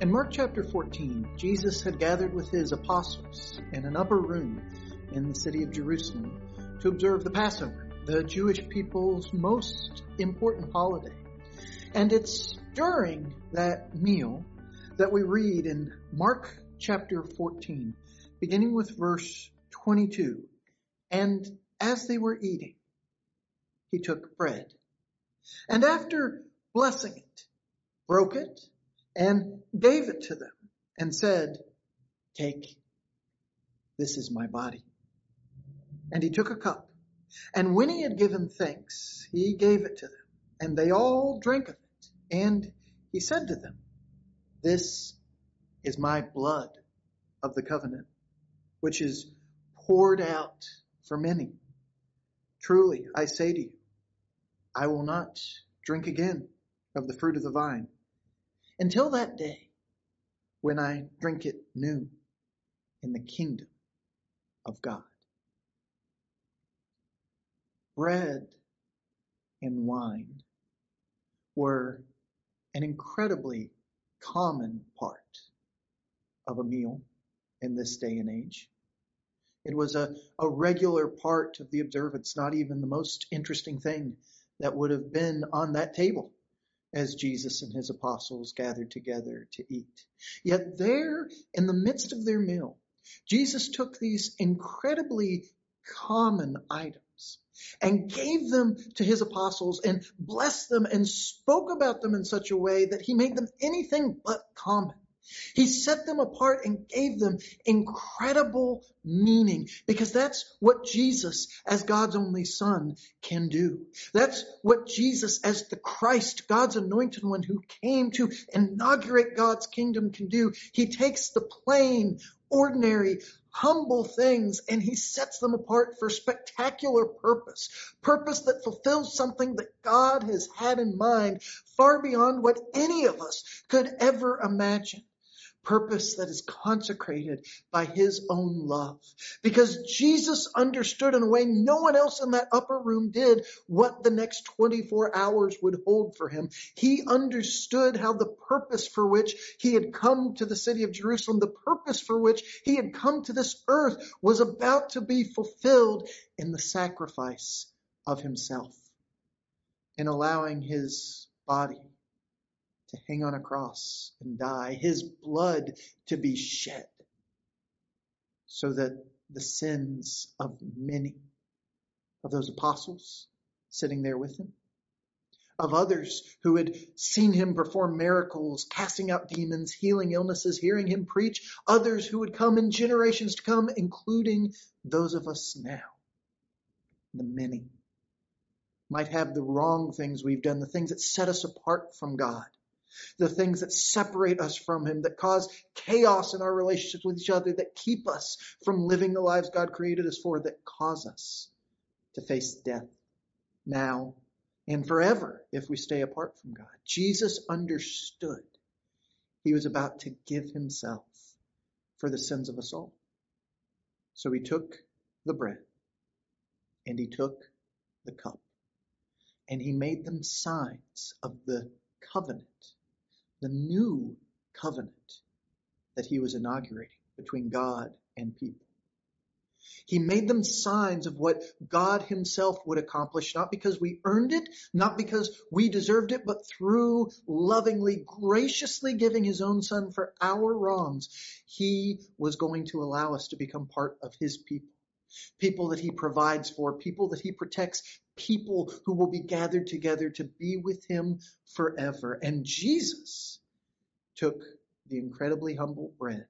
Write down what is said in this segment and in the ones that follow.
In Mark chapter 14, Jesus had gathered with his apostles in an upper room in the city of Jerusalem to observe the Passover, the Jewish people's most important holiday. And it's during that meal that we read in Mark chapter 14, beginning with verse 22. And as they were eating, he took bread. And after blessing it, broke it, and gave it to them, and said, Take, this is my body. And he took a cup, and when he had given thanks, he gave it to them, and they all drank of it. And he said to them, This is my blood of the covenant, which is poured out for many. Truly, I say to you, I will not drink again of the fruit of the vine until that day when I drink it new in the kingdom of God. Bread and wine were an incredibly common part of a meal in this day and age. It was a, a regular part of the observance, not even the most interesting thing that would have been on that table as Jesus and his apostles gathered together to eat. Yet there, in the midst of their meal, Jesus took these incredibly common items and gave them to his apostles and blessed them and spoke about them in such a way that he made them anything but common. He set them apart and gave them incredible meaning because that's what Jesus, as God's only Son, can do. That's what Jesus, as the Christ, God's anointed one who came to inaugurate God's kingdom, can do. He takes the plain, ordinary, humble things and he sets them apart for spectacular purpose. Purpose that fulfills something that God has had in mind far beyond what any of us could ever imagine purpose that is consecrated by his own love. Because Jesus understood in a way no one else in that upper room did what the next 24 hours would hold for him. He understood how the purpose for which he had come to the city of Jerusalem, the purpose for which he had come to this earth was about to be fulfilled in the sacrifice of himself, in allowing his body to hang on a cross and die, his blood to be shed, so that the sins of many of those apostles sitting there with him, of others who had seen him perform miracles, casting out demons, healing illnesses, hearing him preach, others who would come in generations to come, including those of us now, the many might have the wrong things we've done, the things that set us apart from God, the things that separate us from Him, that cause chaos in our relationships with each other, that keep us from living the lives God created us for, that cause us to face death now and forever if we stay apart from God. Jesus understood He was about to give Himself for the sins of us all. So He took the bread and He took the cup and He made them signs of the covenant the new covenant that he was inaugurating between God and people. He made them signs of what God himself would accomplish, not because we earned it, not because we deserved it, but through lovingly, graciously giving his own son for our wrongs. He was going to allow us to become part of his people. People that he provides for, people that he protects, people who will be gathered together to be with him forever. And Jesus took the incredibly humble bread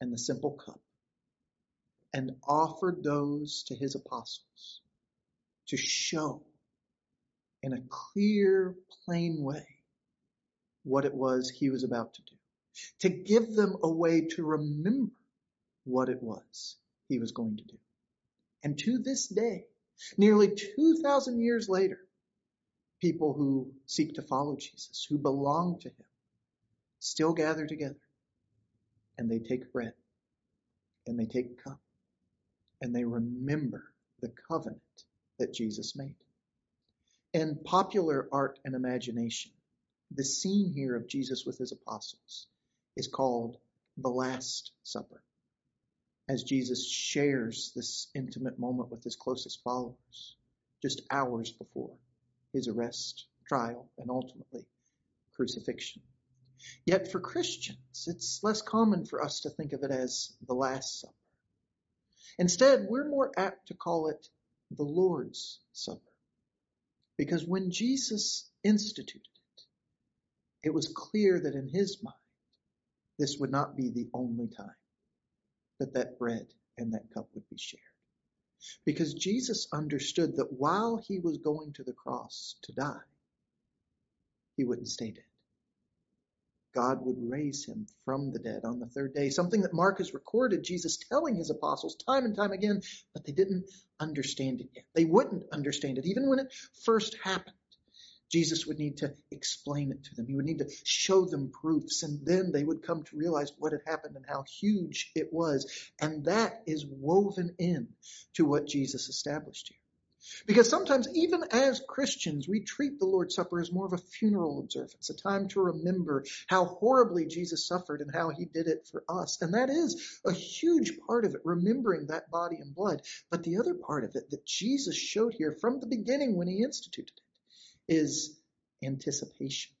and the simple cup and offered those to his apostles to show in a clear, plain way what it was he was about to do, to give them a way to remember what it was he was going to do. And to this day, Nearly 2,000 years later, people who seek to follow Jesus, who belong to him, still gather together and they take bread and they take cup and they remember the covenant that Jesus made. In popular art and imagination, the scene here of Jesus with his apostles is called the Last Supper. As Jesus shares this intimate moment with his closest followers just hours before his arrest, trial, and ultimately crucifixion. Yet for Christians, it's less common for us to think of it as the Last Supper. Instead, we're more apt to call it the Lord's Supper. Because when Jesus instituted it, it was clear that in his mind, this would not be the only time that that bread and that cup would be shared. Because Jesus understood that while he was going to the cross to die, he wouldn't stay dead. God would raise him from the dead on the third day. Something that Mark has recorded Jesus telling his apostles time and time again, but they didn't understand it yet. They wouldn't understand it. Even when it first happened, Jesus would need to explain it to them. He would need to show them proofs, and then they would come to realize what had happened and how huge it was. And that is woven in to what Jesus established here. Because sometimes, even as Christians, we treat the Lord's Supper as more of a funeral observance, a time to remember how horribly Jesus suffered and how he did it for us. And that is a huge part of it, remembering that body and blood. But the other part of it that Jesus showed here from the beginning when he instituted it is anticipation.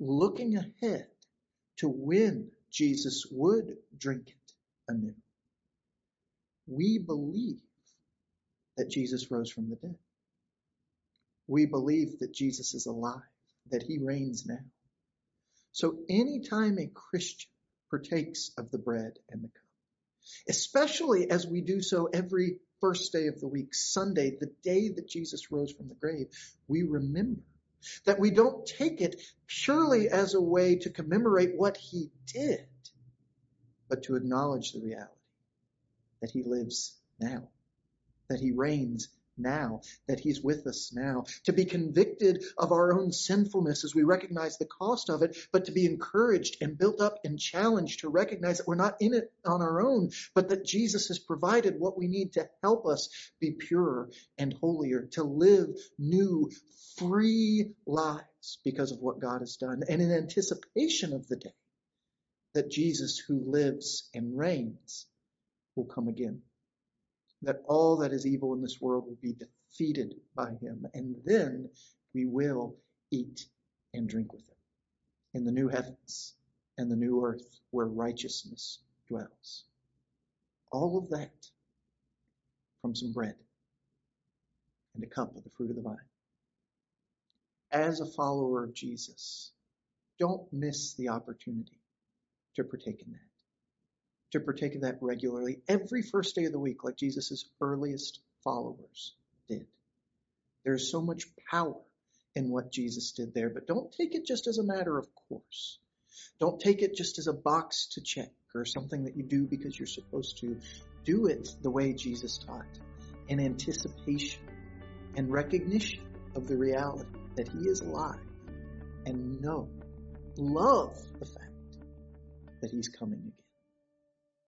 Looking ahead to when Jesus would drink it anew. We believe that Jesus rose from the dead. We believe that Jesus is alive, that he reigns now. So anytime a Christian partakes of the bread and the cup, especially as we do so every first day of the week, Sunday, the day that Jesus rose from the grave, we remember that we don't take it purely as a way to commemorate what he did, but to acknowledge the reality that he lives now that he reigns now, that he's with us now, to be convicted of our own sinfulness as we recognize the cost of it, but to be encouraged and built up and challenged to recognize that we're not in it on our own, but that Jesus has provided what we need to help us be purer and holier, to live new, free lives because of what God has done, and in anticipation of the day that Jesus, who lives and reigns, will come again that all that is evil in this world will be defeated by him. And then we will eat and drink with him in the new heavens and the new earth where righteousness dwells. All of that from some bread and a cup of the fruit of the vine. As a follower of Jesus, don't miss the opportunity to partake in that to partake of that regularly every first day of the week, like Jesus' earliest followers did. There's so much power in what Jesus did there, but don't take it just as a matter of course. Don't take it just as a box to check or something that you do because you're supposed to. Do it the way Jesus taught in anticipation and recognition of the reality that he is alive and know, love the fact that he's coming again.